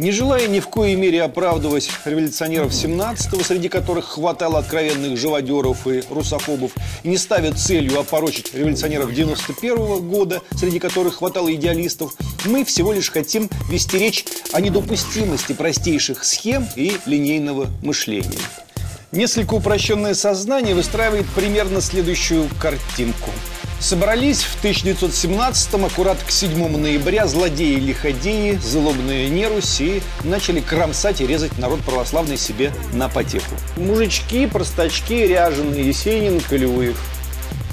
Не желая ни в коей мере оправдывать революционеров 17-го, среди которых хватало откровенных живодеров и русофобов, и не ставя целью опорочить революционеров 91-го года, среди которых хватало идеалистов, мы всего лишь хотим вести речь о недопустимости простейших схем и линейного мышления. Несколько упрощенное сознание выстраивает примерно следующую картинку – Собрались в 1917-м, аккурат к 7 ноября, злодеи-лиходеи, злобные неруси, начали кромсать и резать народ православный себе на потеху. Мужички, простачки, ряженые, Есенин, Колевых.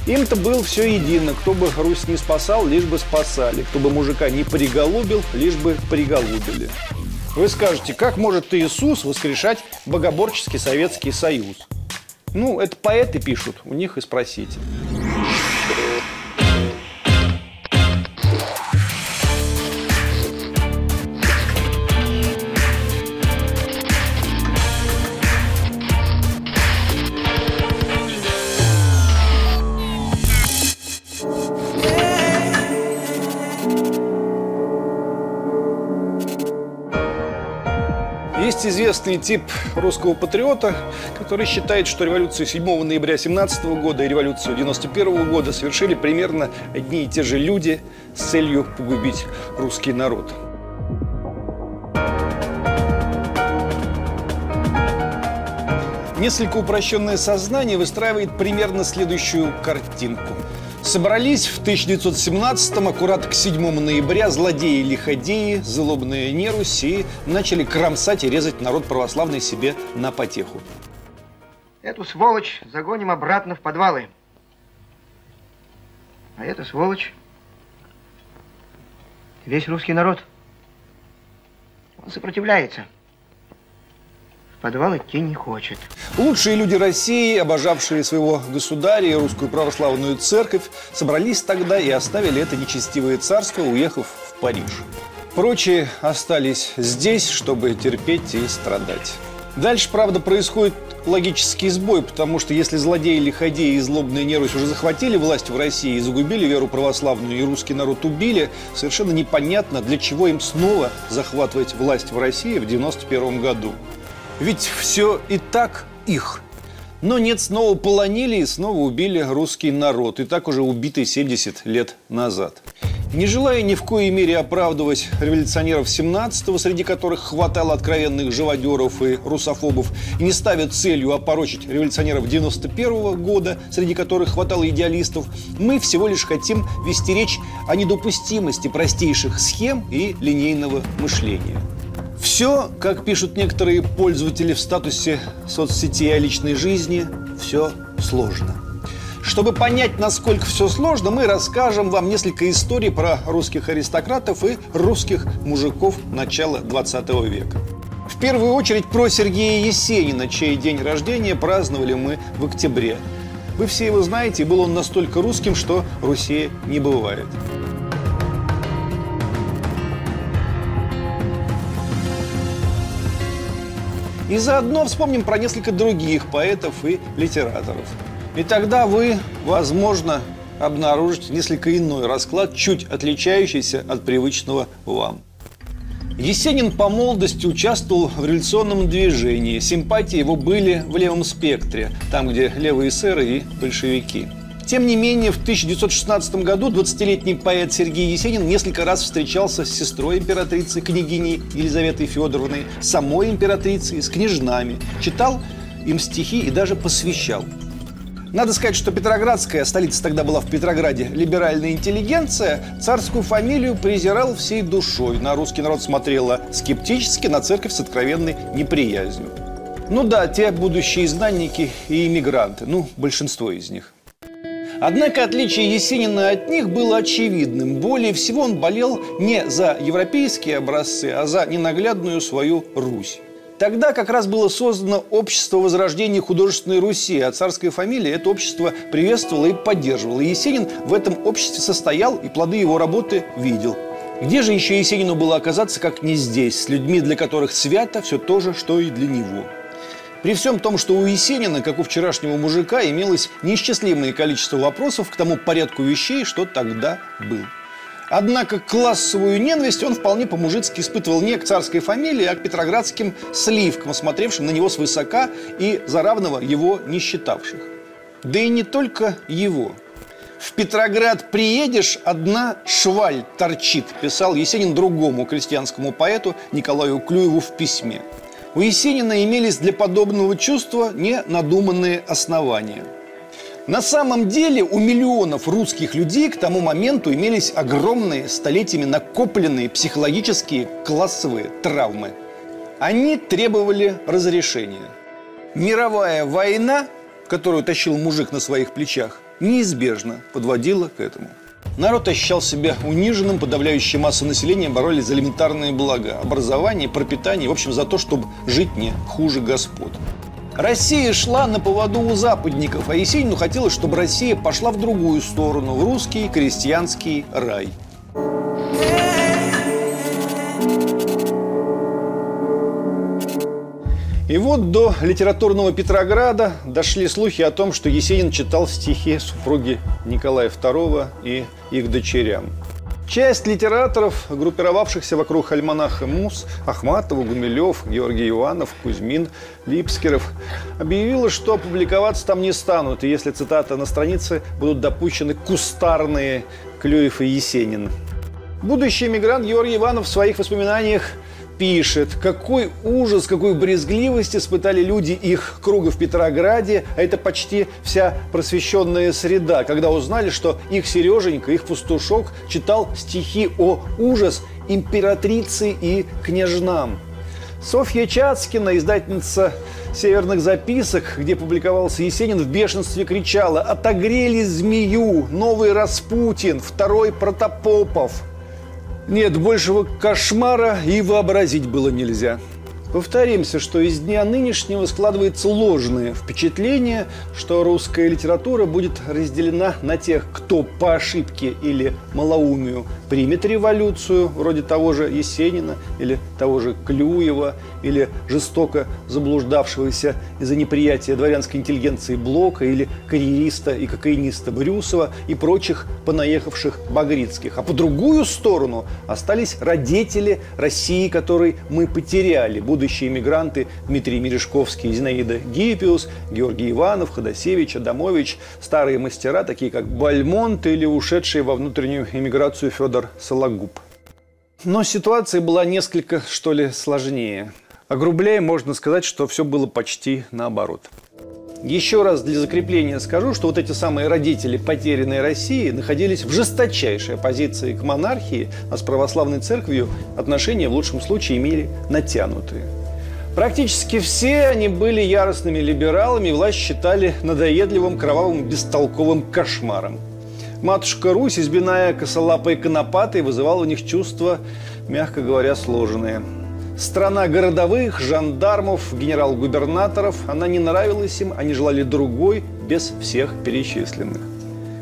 Им-то было все едино. Кто бы Русь не спасал, лишь бы спасали. Кто бы мужика не приголубил, лишь бы приголубили. Вы скажете, как может Иисус воскрешать богоборческий Советский Союз? Ну, это поэты пишут, у них и спросите. Известный тип русского патриота, который считает, что революцию 7 ноября 17 года и революцию 91 года совершили примерно одни и те же люди с целью погубить русский народ. Несколько упрощенное сознание выстраивает примерно следующую картинку – Собрались в 1917-м, аккурат к 7 ноября, злодеи-лиходеи, злобные неруси, начали кромсать и резать народ православный себе на потеху. Эту сволочь загоним обратно в подвалы. А эта сволочь весь русский народ. Он сопротивляется подвал идти не хочет. Лучшие люди России, обожавшие своего государя и русскую православную церковь, собрались тогда и оставили это нечестивое царство, уехав в Париж. Прочие остались здесь, чтобы терпеть и страдать. Дальше, правда, происходит логический сбой, потому что если злодеи, лиходеи и злобные нерусь уже захватили власть в России и загубили веру православную, и русский народ убили, совершенно непонятно, для чего им снова захватывать власть в России в 91 году. Ведь все и так их. Но нет, снова полонили и снова убили русский народ. И так уже убитый 70 лет назад. Не желая ни в коей мере оправдывать революционеров 17-го, среди которых хватало откровенных живодеров и русофобов, и не ставя целью опорочить революционеров 91-го года, среди которых хватало идеалистов, мы всего лишь хотим вести речь о недопустимости простейших схем и линейного мышления. Все, как пишут некоторые пользователи в статусе соцсети о личной жизни, все сложно. Чтобы понять, насколько все сложно, мы расскажем вам несколько историй про русских аристократов и русских мужиков начала 20 века. В первую очередь про Сергея Есенина, чей день рождения праздновали мы в октябре. Вы все его знаете, и был он настолько русским, что Руси не бывает. И заодно вспомним про несколько других поэтов и литераторов. И тогда вы, возможно, обнаружите несколько иной расклад, чуть отличающийся от привычного вам. Есенин по молодости участвовал в революционном движении. Симпатии его были в левом спектре, там, где левые эсеры и большевики. Тем не менее, в 1916 году 20-летний поэт Сергей Есенин несколько раз встречался с сестрой императрицы, княгиней Елизаветой Федоровной, самой императрицей, с княжнами, читал им стихи и даже посвящал. Надо сказать, что Петроградская, столица тогда была в Петрограде, либеральная интеллигенция, царскую фамилию презирала всей душой. На русский народ смотрела скептически, на церковь с откровенной неприязнью. Ну да, те будущие изгнанники и иммигранты, ну, большинство из них. Однако отличие Есенина от них было очевидным. Более всего он болел не за европейские образцы, а за ненаглядную свою Русь. Тогда как раз было создано общество возрождения художественной Руси, а царская фамилия это общество приветствовала и поддерживала. И Есенин в этом обществе состоял и плоды его работы видел. Где же еще Есенину было оказаться, как не здесь, с людьми, для которых свято все то же, что и для него? При всем том, что у Есенина, как у вчерашнего мужика, имелось неисчислимое количество вопросов к тому порядку вещей, что тогда был. Однако классовую ненависть он вполне по-мужицки испытывал не к царской фамилии, а к петроградским сливкам, смотревшим на него свысока и за равного его не считавших. Да и не только его. «В Петроград приедешь, одна шваль торчит», писал Есенин другому крестьянскому поэту Николаю Клюеву в письме. У Есенина имелись для подобного чувства ненадуманные основания – на самом деле у миллионов русских людей к тому моменту имелись огромные, столетиями накопленные психологические классовые травмы. Они требовали разрешения. Мировая война, которую тащил мужик на своих плечах, неизбежно подводила к этому. Народ ощущал себя униженным, подавляющая масса населения боролись за элементарные блага – образование, пропитание, в общем, за то, чтобы жить не хуже господ. Россия шла на поводу у западников, а Есенину хотелось, чтобы Россия пошла в другую сторону, в русский крестьянский рай. И вот до литературного Петрограда дошли слухи о том, что Есенин читал стихи супруги Николая II и их дочерям. Часть литераторов, группировавшихся вокруг альманаха Мус, Ахматова, Гумилев, Георгий Иванов, Кузьмин, Липскеров, объявила, что опубликоваться там не станут, и если цитата на странице будут допущены кустарные Клюев и Есенин. Будущий эмигрант Георгий Иванов в своих воспоминаниях пишет, какой ужас, какую брезгливость испытали люди их круга в Петрограде, а это почти вся просвещенная среда, когда узнали, что их Сереженька, их пастушок читал стихи о ужас императрицы и княжнам. Софья Чацкина, издательница «Северных записок», где публиковался Есенин, в бешенстве кричала «Отогрели змею! Новый Распутин! Второй Протопопов!» Нет, большего кошмара и вообразить было нельзя. Повторимся, что из дня нынешнего складывается ложное впечатление, что русская литература будет разделена на тех, кто по ошибке или малоумию примет революцию, вроде того же Есенина или того же Клюева, или жестоко заблуждавшегося из-за неприятия дворянской интеллигенции Блока, или карьериста и кокаиниста Брюсова и прочих понаехавших багрицких. А по другую сторону остались родители России, которые мы потеряли, будущие иммигранты Дмитрий Мережковский, Зинаида Гиппиус, Георгий Иванов, Ходосевич, Адамович, старые мастера, такие как Бальмонт или ушедшие во внутреннюю иммиграцию Федор Федор Сологуб. Но ситуация была несколько, что ли, сложнее. Огрубляя, можно сказать, что все было почти наоборот. Еще раз для закрепления скажу, что вот эти самые родители потерянной России находились в жесточайшей оппозиции к монархии, а с православной церковью отношения в лучшем случае имели натянутые. Практически все они были яростными либералами, власть считали надоедливым, кровавым, бестолковым кошмаром. Матушка Русь, избиная косолапой конопатой, вызывала у них чувства, мягко говоря, сложные. Страна городовых, жандармов, генерал-губернаторов, она не нравилась им, они желали другой, без всех перечисленных.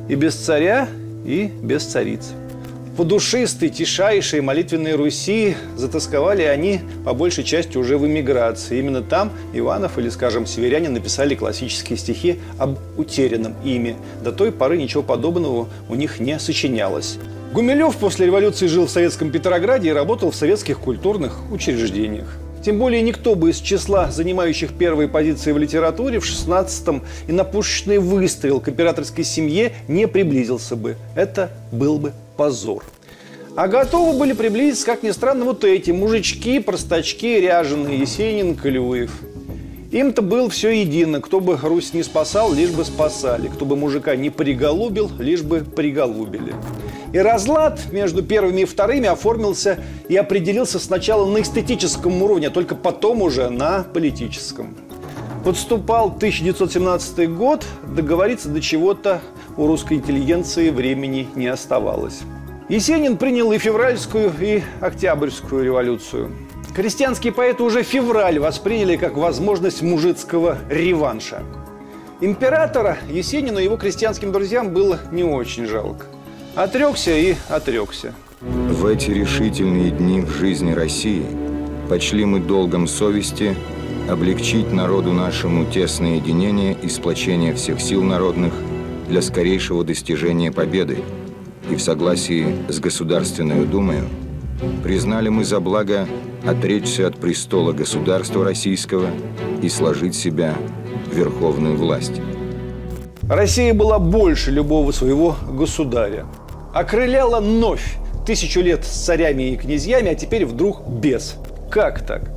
И без царя, и без царицы. По душистой, тишайшей молитвенной Руси затасковали они по большей части уже в эмиграции. Именно там Иванов или, скажем, северяне написали классические стихи об утерянном ими. До той поры ничего подобного у них не сочинялось. Гумилев после революции жил в советском Петрограде и работал в советских культурных учреждениях. Тем более никто бы из числа занимающих первые позиции в литературе в 16-м и на пушечный выстрел к императорской семье не приблизился бы. Это был бы позор. А готовы были приблизиться, как ни странно, вот эти мужички, простачки, ряженые, Есенин, Клюев. Им-то было все едино. Кто бы Русь не спасал, лишь бы спасали. Кто бы мужика не приголубил, лишь бы приголубили. И разлад между первыми и вторыми оформился и определился сначала на эстетическом уровне, а только потом уже на политическом. Подступал 1917 год, договориться до чего-то у русской интеллигенции времени не оставалось. Есенин принял и февральскую, и октябрьскую революцию. Крестьянские поэты уже февраль восприняли как возможность мужицкого реванша. Императора Есенину его крестьянским друзьям было не очень жалко. Отрекся и отрекся. В эти решительные дни в жизни России почли мы долгом совести облегчить народу нашему тесное единение и сплочение всех сил народных для скорейшего достижения победы, и в согласии с Государственной Думой признали мы за благо отречься от престола государства российского и сложить себя верховную власть. Россия была больше любого своего государя. Окрыляла новь тысячу лет с царями и князьями, а теперь вдруг без. Как так?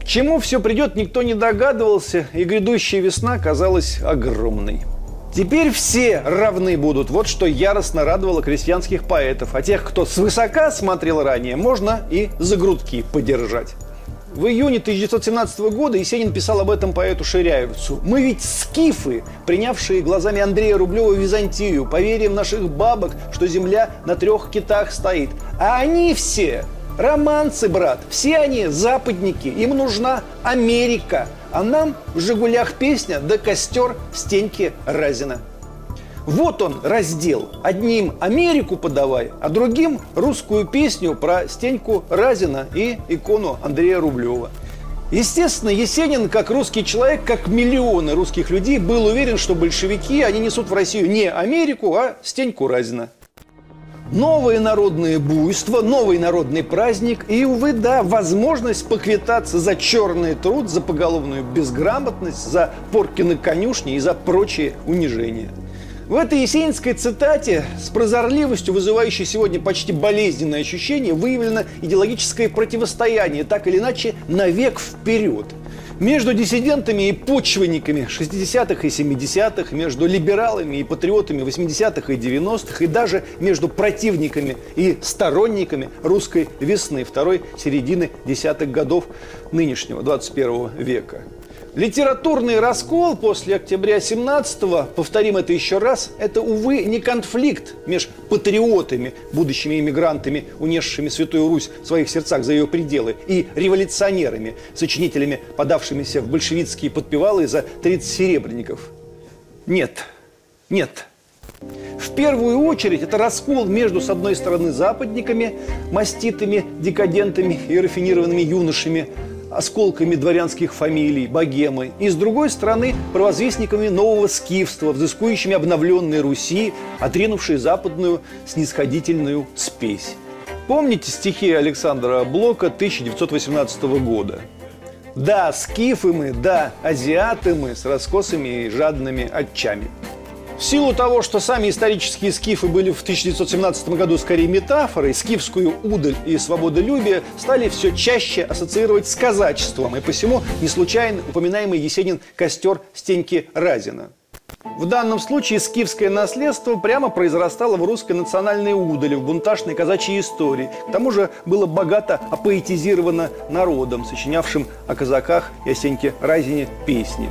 К чему все придет, никто не догадывался, и грядущая весна казалась огромной. Теперь все равны будут. Вот что яростно радовало крестьянских поэтов. А тех, кто свысока смотрел ранее, можно и за грудки подержать. В июне 1917 года Есенин писал об этом поэту Ширяевцу. «Мы ведь скифы, принявшие глазами Андрея Рублева Византию, поверием наших бабок, что земля на трех китах стоит. А они все романцы, брат, все они западники, им нужна Америка, а нам в «Жигулях» песня да костер Стеньки Разина. Вот он раздел. Одним Америку подавай, а другим русскую песню про Стеньку Разина и икону Андрея Рублева. Естественно, Есенин, как русский человек, как миллионы русских людей, был уверен, что большевики, они несут в Россию не Америку, а Стеньку Разина. Новые народные буйства, новый народный праздник и, увы, да, возможность поквитаться за черный труд, за поголовную безграмотность, за порки на конюшне и за прочие унижения. В этой есенинской цитате с прозорливостью, вызывающей сегодня почти болезненное ощущение, выявлено идеологическое противостояние, так или иначе, навек вперед – между диссидентами и почвенниками 60-х и 70-х, между либералами и патриотами 80-х и 90-х, и даже между противниками и сторонниками русской весны второй середины десятых годов нынешнего 21 века. Литературный раскол после октября 17-го, повторим это еще раз, это, увы, не конфликт между патриотами, будущими иммигрантами, унесшими Святую Русь в своих сердцах за ее пределы, и революционерами, сочинителями, подавшимися в большевистские подпевалы за 30 серебряников. Нет, нет. В первую очередь это раскол между, с одной стороны, западниками, маститыми, декадентами и рафинированными юношами – осколками дворянских фамилий, богемы, и, с другой стороны, провозвестниками нового скифства, взыскующими обновленной Руси, отринувшей западную снисходительную спесь. Помните стихи Александра Блока 1918 года? Да, скифы мы, да, азиаты мы с раскосами и жадными отчами. В силу того, что сами исторические скифы были в 1917 году скорее метафорой, скифскую удаль и свободолюбие стали все чаще ассоциировать с казачеством, и посему не случайно упоминаемый Есенин костер Стеньки Разина. В данном случае скифское наследство прямо произрастало в русской национальной удали, в бунтажной казачьей истории. К тому же было богато апоэтизировано народом, сочинявшим о казаках и о Стеньке Разине песни.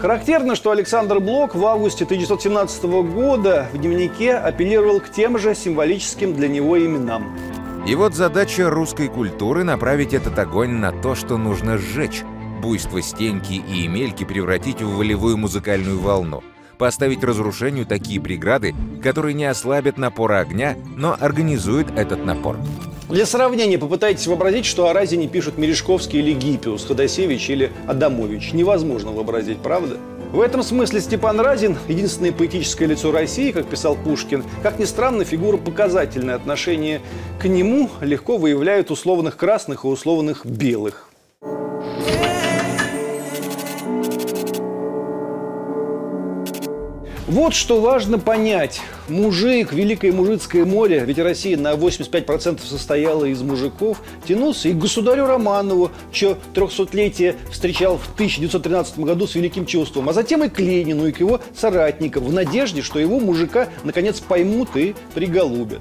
Характерно, что Александр Блок в августе 1917 года в дневнике апеллировал к тем же символическим для него именам. И вот задача русской культуры направить этот огонь на то, что нужно сжечь. Буйство Стеньки и Емельки превратить в волевую музыкальную волну. Поставить разрушению такие преграды, которые не ослабят напора огня, но организуют этот напор. Для сравнения попытайтесь вообразить, что о Разине пишут Мережковский или Гиппиус, Ходосевич или Адамович. Невозможно вообразить, правда? В этом смысле Степан Разин – единственное поэтическое лицо России, как писал Пушкин. Как ни странно, фигура показательная. Отношение к нему легко выявляют условных красных и условных белых. Вот что важно понять. Мужик, Великое Мужицкое море, ведь Россия на 85% состояла из мужиков, тянулся и к государю Романову, чье 300-летие встречал в 1913 году с великим чувством, а затем и к Ленину, и к его соратникам, в надежде, что его мужика наконец поймут и приголубят.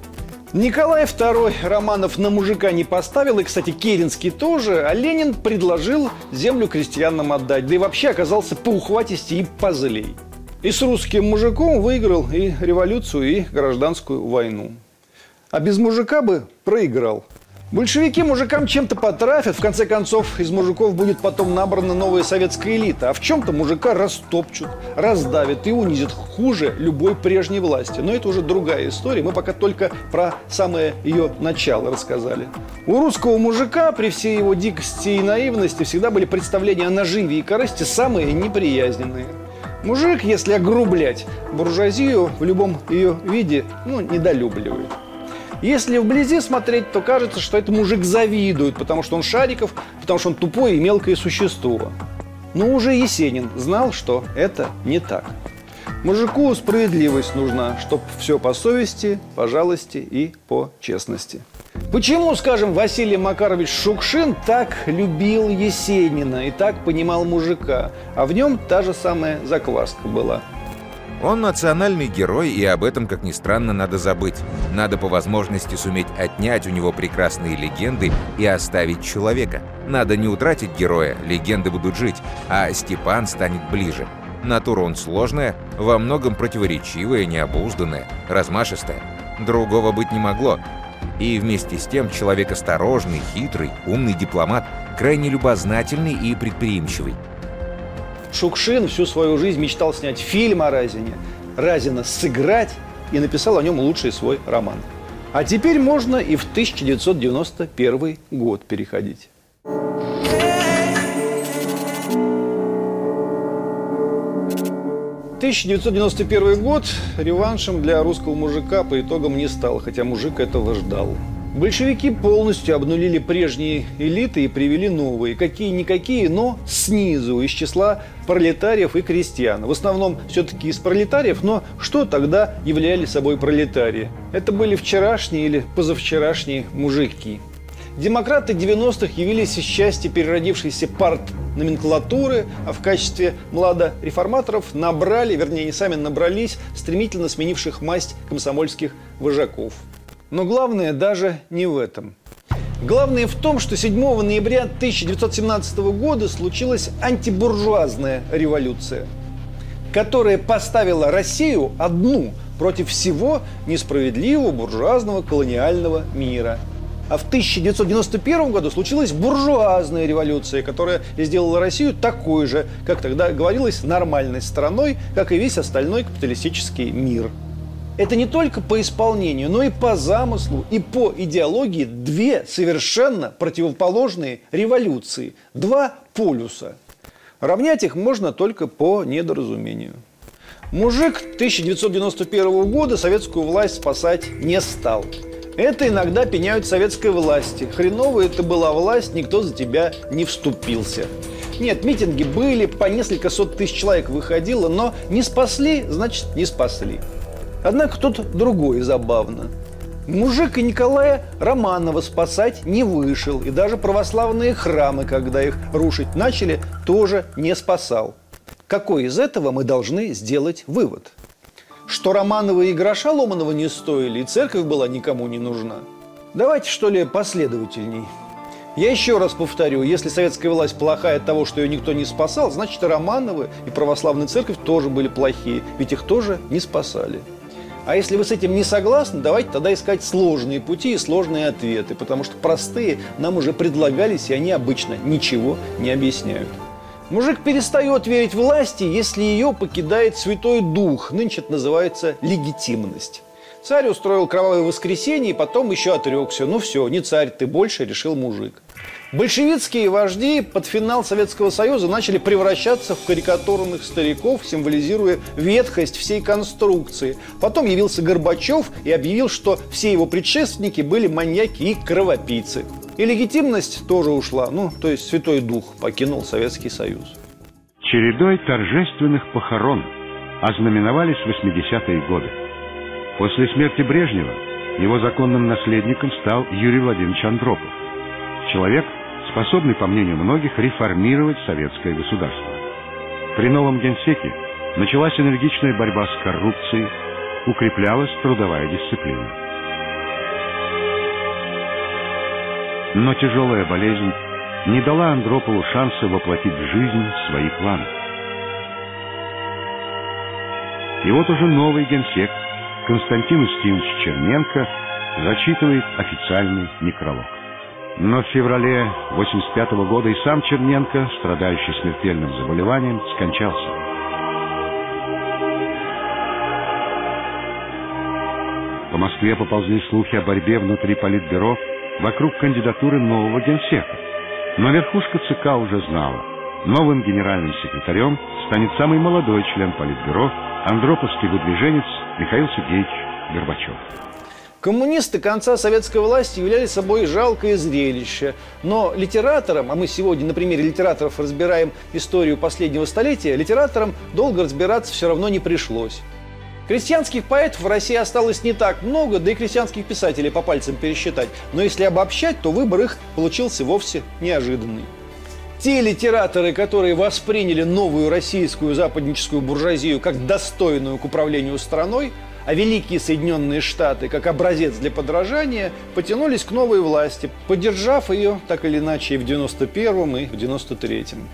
Николай II Романов на мужика не поставил, и, кстати, Керенский тоже, а Ленин предложил землю крестьянам отдать, да и вообще оказался по ухватисти и позлей. И с русским мужиком выиграл и революцию, и гражданскую войну. А без мужика бы проиграл. Большевики мужикам чем-то потрафят, в конце концов из мужиков будет потом набрана новая советская элита, а в чем-то мужика растопчут, раздавят и унизят хуже любой прежней власти. Но это уже другая история, мы пока только про самое ее начало рассказали. У русского мужика при всей его дикости и наивности всегда были представления о наживе и корысти самые неприязненные – Мужик, если огрублять, буржуазию в любом ее виде, ну, недолюбливает. Если вблизи смотреть, то кажется, что этот мужик завидует, потому что он шариков, потому что он тупое и мелкое существо. Но уже Есенин знал, что это не так. Мужику справедливость нужна, чтоб все по совести, по жалости и по честности. Почему, скажем, Василий Макарович Шукшин так любил Есенина и так понимал мужика, а в нем та же самая закваска была? Он национальный герой, и об этом, как ни странно, надо забыть. Надо по возможности суметь отнять у него прекрасные легенды и оставить человека. Надо не утратить героя, легенды будут жить, а Степан станет ближе. Натура он сложная, во многом противоречивая, необузданная, размашистая. Другого быть не могло. И вместе с тем человек осторожный, хитрый, умный дипломат, крайне любознательный и предприимчивый. Шукшин всю свою жизнь мечтал снять фильм о Разине, Разина сыграть и написал о нем лучший свой роман. А теперь можно и в 1991 год переходить. 1991 год реваншем для русского мужика по итогам не стал, хотя мужик этого ждал. Большевики полностью обнулили прежние элиты и привели новые. Какие-никакие, но снизу, из числа пролетариев и крестьян. В основном все-таки из пролетариев, но что тогда являли собой пролетарии? Это были вчерашние или позавчерашние мужики. Демократы 90-х явились из части переродившейся парт номенклатуры, а в качестве младореформаторов набрали, вернее, не сами набрались, стремительно сменивших масть комсомольских вожаков. Но главное даже не в этом. Главное в том, что 7 ноября 1917 года случилась антибуржуазная революция, которая поставила Россию одну против всего несправедливого буржуазного колониального мира – а в 1991 году случилась буржуазная революция, которая сделала Россию такой же, как тогда говорилось, нормальной страной, как и весь остальной капиталистический мир. Это не только по исполнению, но и по замыслу, и по идеологии две совершенно противоположные революции, два полюса. Равнять их можно только по недоразумению. Мужик 1991 года советскую власть спасать не стал. Это иногда пеняют советской власти. Хреновая это была власть, никто за тебя не вступился. Нет, митинги были, по несколько сот тысяч человек выходило, но не спасли, значит, не спасли. Однако тут другое забавно. Мужик и Николая Романова спасать не вышел. И даже православные храмы, когда их рушить начали, тоже не спасал. Какой из этого мы должны сделать вывод? Что Романовы и гроша Ломанова не стоили, и церковь была никому не нужна. Давайте, что ли, последовательней. Я еще раз повторю, если советская власть плохая от того, что ее никто не спасал, значит и Романовы, и православная церковь тоже были плохие, ведь их тоже не спасали. А если вы с этим не согласны, давайте тогда искать сложные пути и сложные ответы, потому что простые нам уже предлагались, и они обычно ничего не объясняют. Мужик перестает верить власти, если ее покидает Святой Дух. Нынче это называется легитимность. Царь устроил кровавое воскресенье и потом еще отрекся. Ну все, не царь ты больше, решил мужик. Большевистские вожди под финал Советского Союза начали превращаться в карикатурных стариков, символизируя ветхость всей конструкции. Потом явился Горбачев и объявил, что все его предшественники были маньяки и кровопийцы. И легитимность тоже ушла, ну, то есть Святой Дух покинул Советский Союз. Чередой торжественных похорон ознаменовались 80-е годы. После смерти Брежнева его законным наследником стал Юрий Владимирович Андропов. Человек, способный, по мнению многих, реформировать советское государство. При новом генсеке началась энергичная борьба с коррупцией, укреплялась трудовая дисциплина. Но тяжелая болезнь не дала Андропову шанса воплотить в жизнь свои планы. И вот уже новый генсек Константин Устинович Черненко зачитывает официальный некролог. Но в феврале 85 -го года и сам Черненко, страдающий смертельным заболеванием, скончался. По Москве поползли слухи о борьбе внутри Политбюро вокруг кандидатуры нового генсека. Но верхушка ЦК уже знала. Новым генеральным секретарем станет самый молодой член Политбюро, андроповский выдвиженец Михаил Сергеевич Горбачев. Коммунисты конца советской власти являли собой жалкое зрелище. Но литераторам, а мы сегодня на примере литераторов разбираем историю последнего столетия, литераторам долго разбираться все равно не пришлось. Крестьянских поэтов в России осталось не так много, да и крестьянских писателей по пальцам пересчитать. Но если обобщать, то выбор их получился вовсе неожиданный. Те литераторы, которые восприняли новую российскую западническую буржуазию как достойную к управлению страной, а великие Соединенные Штаты, как образец для подражания, потянулись к новой власти, поддержав ее так или иначе и в 91-м, и в 93-м.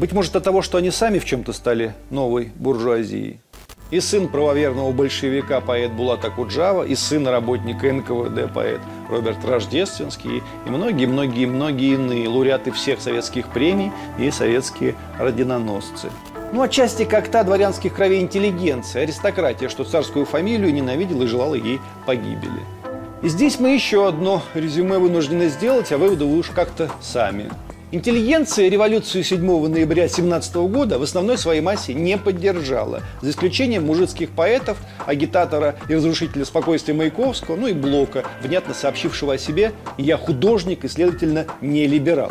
Быть может от того, что они сами в чем-то стали новой буржуазией. И сын правоверного большевика поэт Булат Акуджава, и сын работника НКВД поэт Роберт Рождественский, и многие-многие-многие иные лауреаты всех советских премий и советские родиноносцы. Ну, отчасти как та дворянских кровей интеллигенция, аристократия, что царскую фамилию ненавидела и желала ей погибели. И здесь мы еще одно резюме вынуждены сделать, а выводы вы уж как-то сами. Интеллигенция революцию 7 ноября 17 года в основной своей массе не поддержала, за исключением мужицких поэтов, агитатора и разрушителя спокойствия Маяковского, ну и Блока, внятно сообщившего о себе «я художник и, следовательно, не либерал».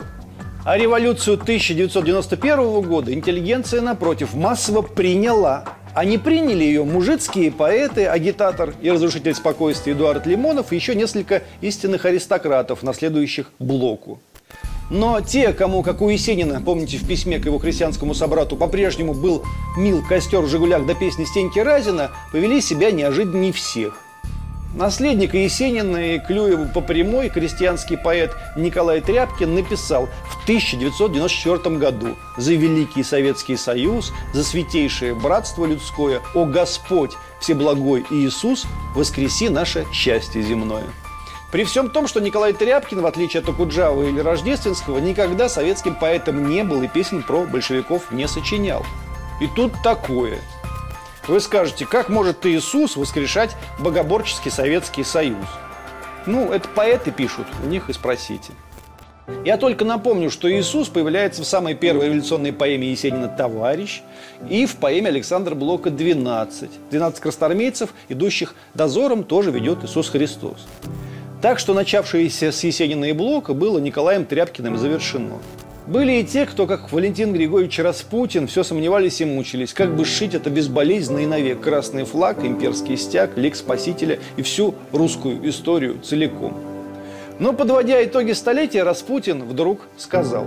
А революцию 1991 года интеллигенция, напротив, массово приняла. Они приняли ее мужицкие поэты, агитатор и разрушитель спокойствия Эдуард Лимонов и еще несколько истинных аристократов, наследующих Блоку. Но те, кому, как у Есенина, помните, в письме к его христианскому собрату по-прежнему был мил костер в «Жигулях» до песни Стеньки Разина, повели себя неожиданнее всех. Наследник Есенина и Клюеву по прямой крестьянский поэт Николай Тряпкин написал в 1994 году «За Великий Советский Союз, за святейшее братство людское, о Господь, Всеблагой Иисус, воскреси наше счастье земное». При всем том, что Николай Тряпкин, в отличие от Окуджава или Рождественского, никогда советским поэтом не был и песен про большевиков не сочинял. И тут такое. Вы скажете, как может Иисус воскрешать богоборческий Советский Союз? Ну, это поэты пишут, у них и спросите. Я только напомню, что Иисус появляется в самой первой революционной поэме Есенина «Товарищ» и в поэме Александра Блока «12». «12 красноармейцев, идущих дозором, тоже ведет Иисус Христос. Так что начавшееся с Есенина и Блока было Николаем Тряпкиным завершено. Были и те, кто, как Валентин Григорьевич Распутин, все сомневались и мучились, как бы сшить это безболезненно и навек. Красный флаг, имперский стяг, лик спасителя и всю русскую историю целиком. Но, подводя итоги столетия, Распутин вдруг сказал.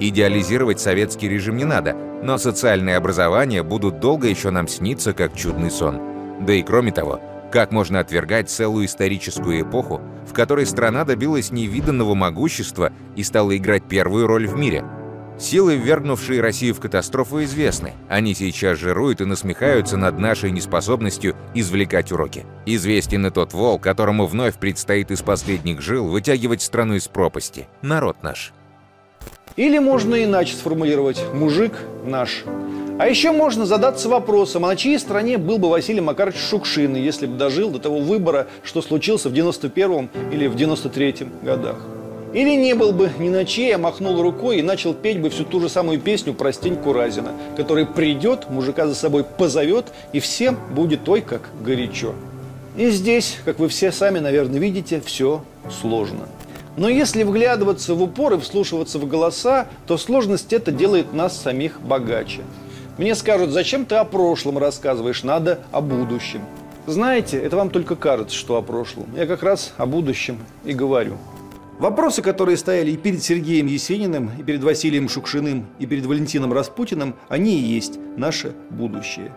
Идеализировать советский режим не надо, но социальные образования будут долго еще нам сниться, как чудный сон. Да и кроме того, как можно отвергать целую историческую эпоху, в которой страна добилась невиданного могущества и стала играть первую роль в мире? Силы, ввергнувшие Россию в катастрофу, известны. Они сейчас жируют и насмехаются над нашей неспособностью извлекать уроки. Известен и тот вол, которому вновь предстоит из последних жил вытягивать страну из пропасти. Народ наш. Или можно иначе сформулировать «мужик наш». А еще можно задаться вопросом, а на чьей стороне был бы Василий Макарович Шукшин, если бы дожил до того выбора, что случился в 91-м или в 93-м годах. Или не был бы ни на чьей, а махнул рукой и начал петь бы всю ту же самую песню про Стеньку Разина, который придет, мужика за собой позовет, и всем будет ой как горячо. И здесь, как вы все сами, наверное, видите, все сложно. Но если вглядываться в упор и вслушиваться в голоса, то сложность это делает нас самих богаче. Мне скажут, зачем ты о прошлом рассказываешь, надо о будущем. Знаете, это вам только кажется, что о прошлом. Я как раз о будущем и говорю. Вопросы, которые стояли и перед Сергеем Есениным, и перед Василием Шукшиным, и перед Валентином Распутиным, они и есть наше будущее.